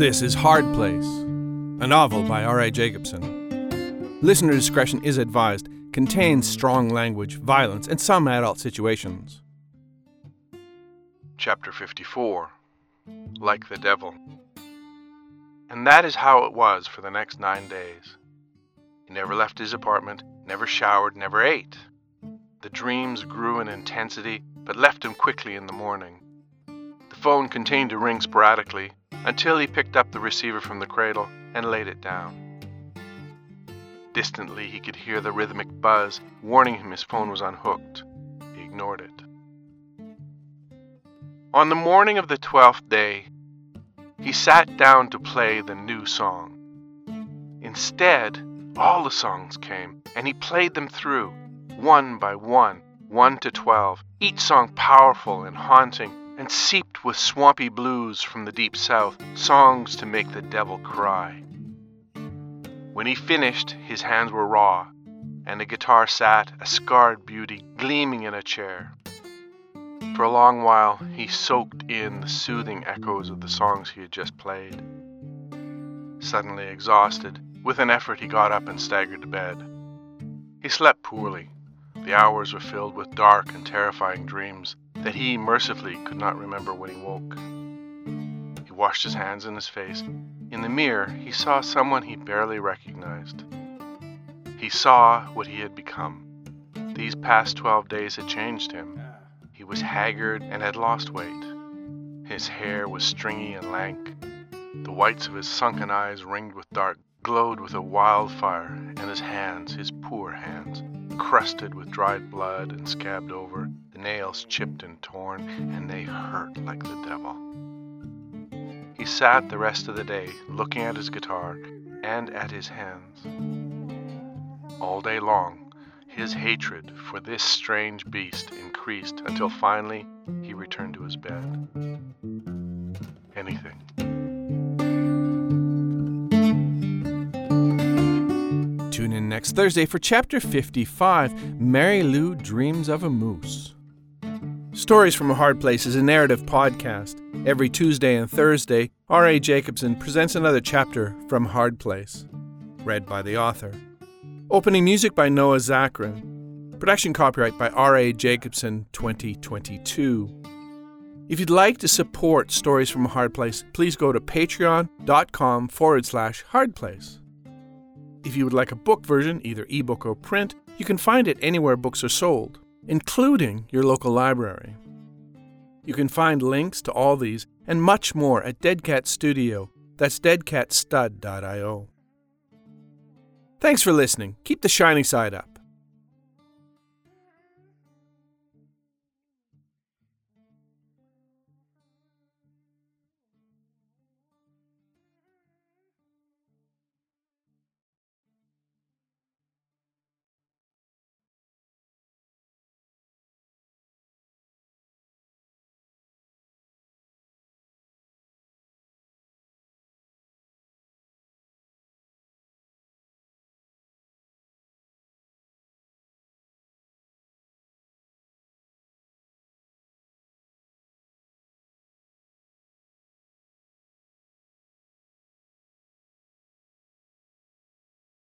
This is Hard Place, a novel by R.A. Jacobson. Listener discretion is advised, contains strong language, violence, and some adult situations. Chapter 54 Like the Devil. And that is how it was for the next nine days. He never left his apartment, never showered, never ate. The dreams grew in intensity, but left him quickly in the morning. The phone continued to ring sporadically until he picked up the receiver from the cradle and laid it down. Distantly, he could hear the rhythmic buzz warning him his phone was unhooked. He ignored it. On the morning of the twelfth day, he sat down to play the new song. Instead, all the songs came, and he played them through, one by one, one to twelve, each song powerful and haunting, and seeped with swampy blues from the deep south, songs to make the devil cry. When he finished, his hands were raw, and the guitar sat, a scarred beauty, gleaming in a chair. For a long while, he soaked in the soothing echoes of the songs he had just played. Suddenly exhausted, with an effort he got up and staggered to bed. He slept poorly. The hours were filled with dark and terrifying dreams that he mercifully could not remember when he woke. He washed his hands and his face. In the mirror, he saw someone he barely recognized. He saw what he had become. These past 12 days had changed him. He was haggard and had lost weight. His hair was stringy and lank. The whites of his sunken eyes, ringed with dark, glowed with a wildfire, his hands, his poor hands, crusted with dried blood and scabbed over, the nails chipped and torn, and they hurt like the devil. He sat the rest of the day looking at his guitar and at his hands. All day long, his hatred for this strange beast increased until finally he returned to his bed. Anything. Next Thursday for Chapter 55 Mary Lou Dreams of a Moose. Stories from a Hard Place is a narrative podcast. Every Tuesday and Thursday, R.A. Jacobson presents another chapter from Hard Place, read by the author. Opening music by Noah Zachrin. Production copyright by R.A. Jacobson 2022. If you'd like to support Stories from a Hard Place, please go to patreon.com forward slash hardplace. If you would like a book version, either ebook or print, you can find it anywhere books are sold, including your local library. You can find links to all these and much more at Dead Cat Studio. That's deadcatstud.io. Thanks for listening. Keep the shiny side up.